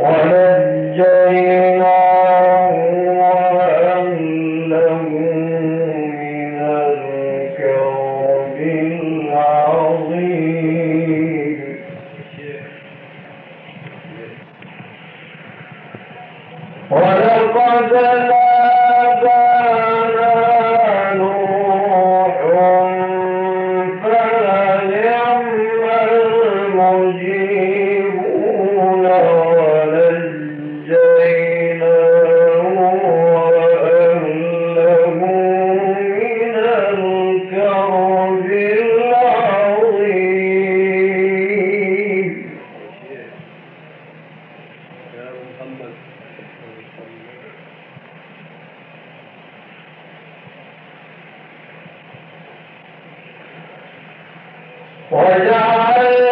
ونجيناه وجعلنا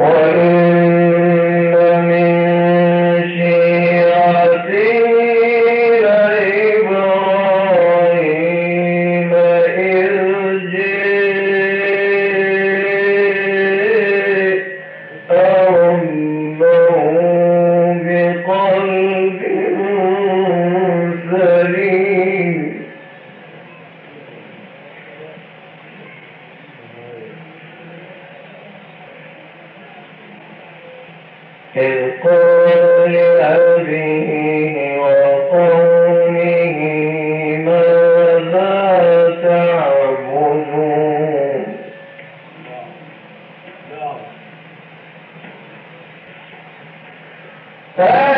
وإن Hey!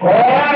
Oh!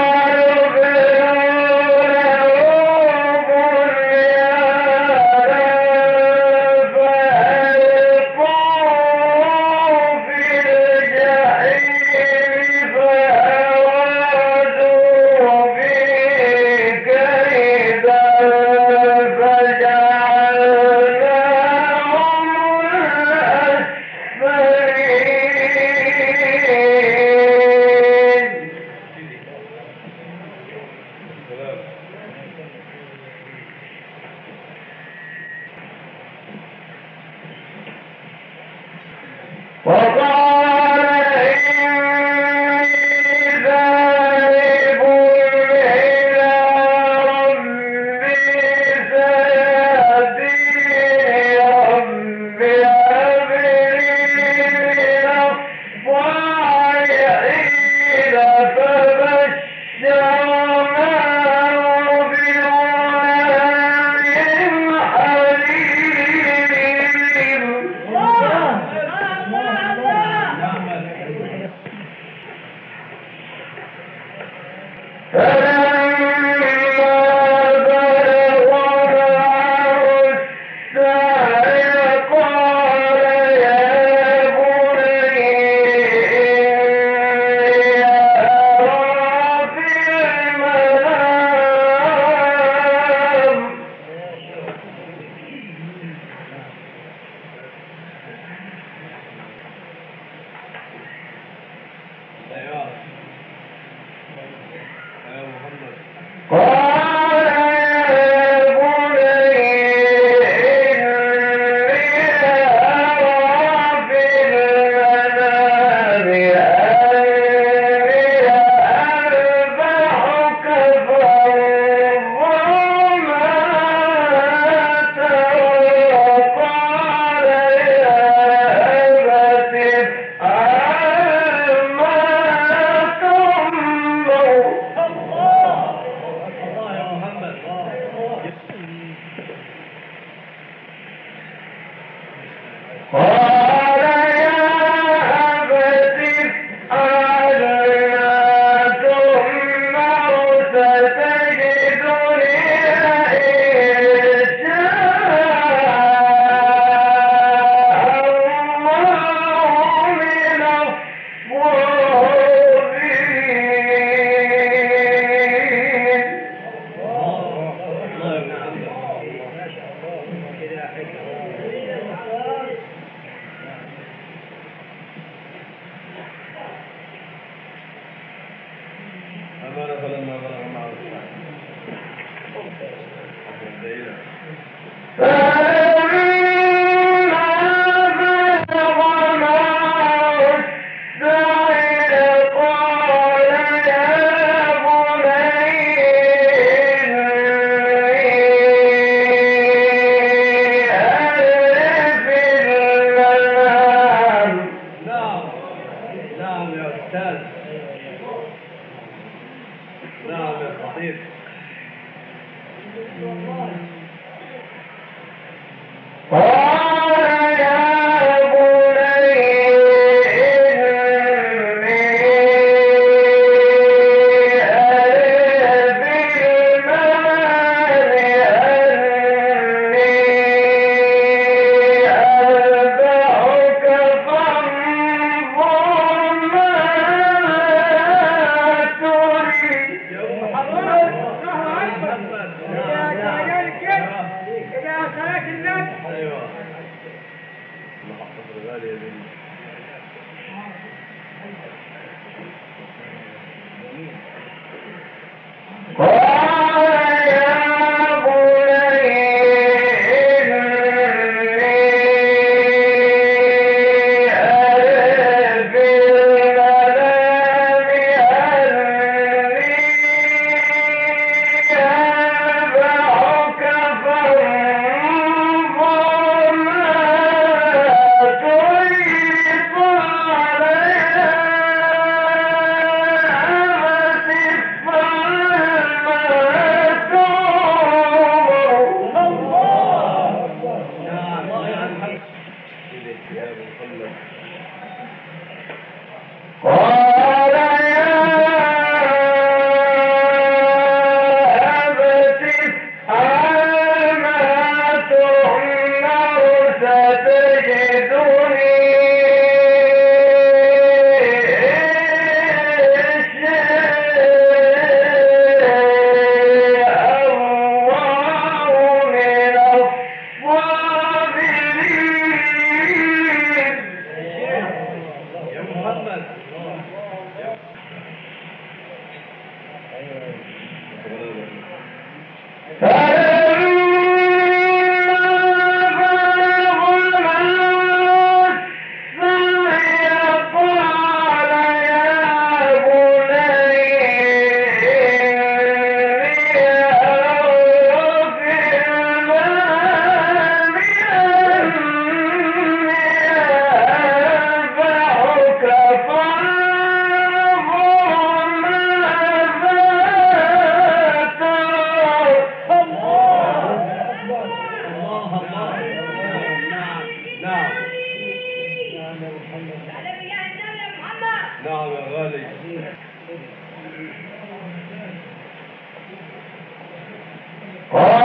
All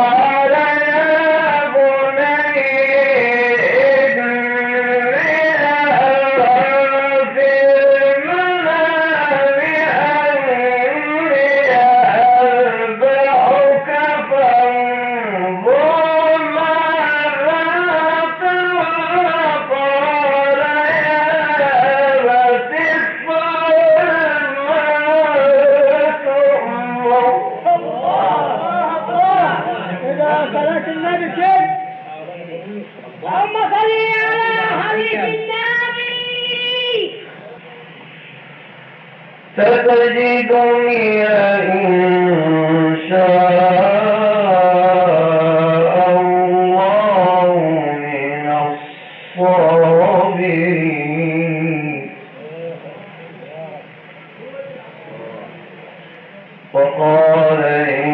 وقال إني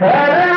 Para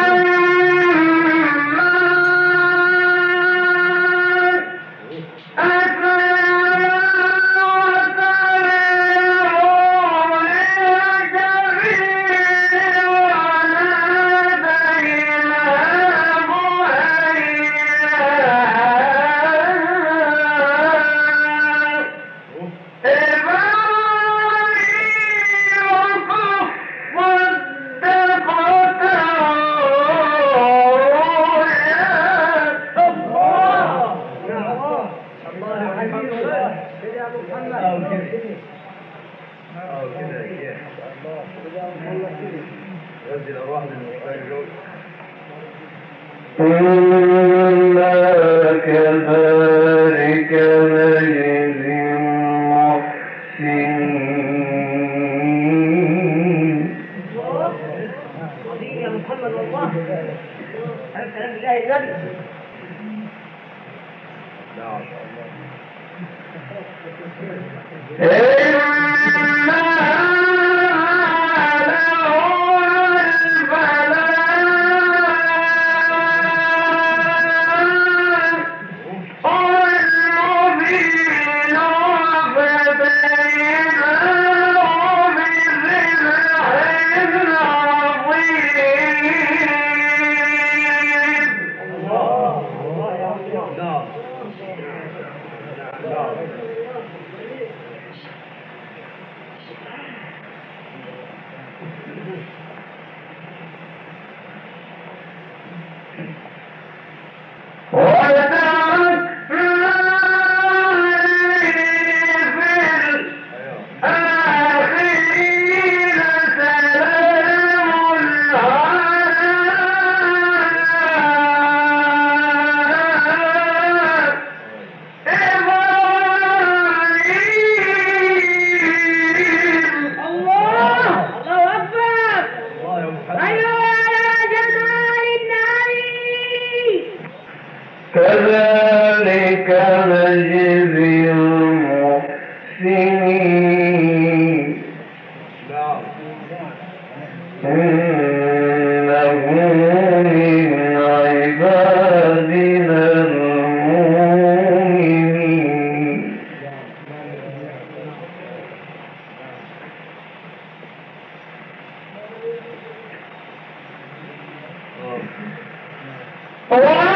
كده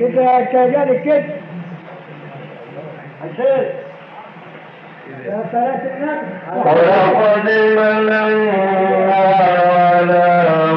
كده كذلك كده النبي ولقد مننا على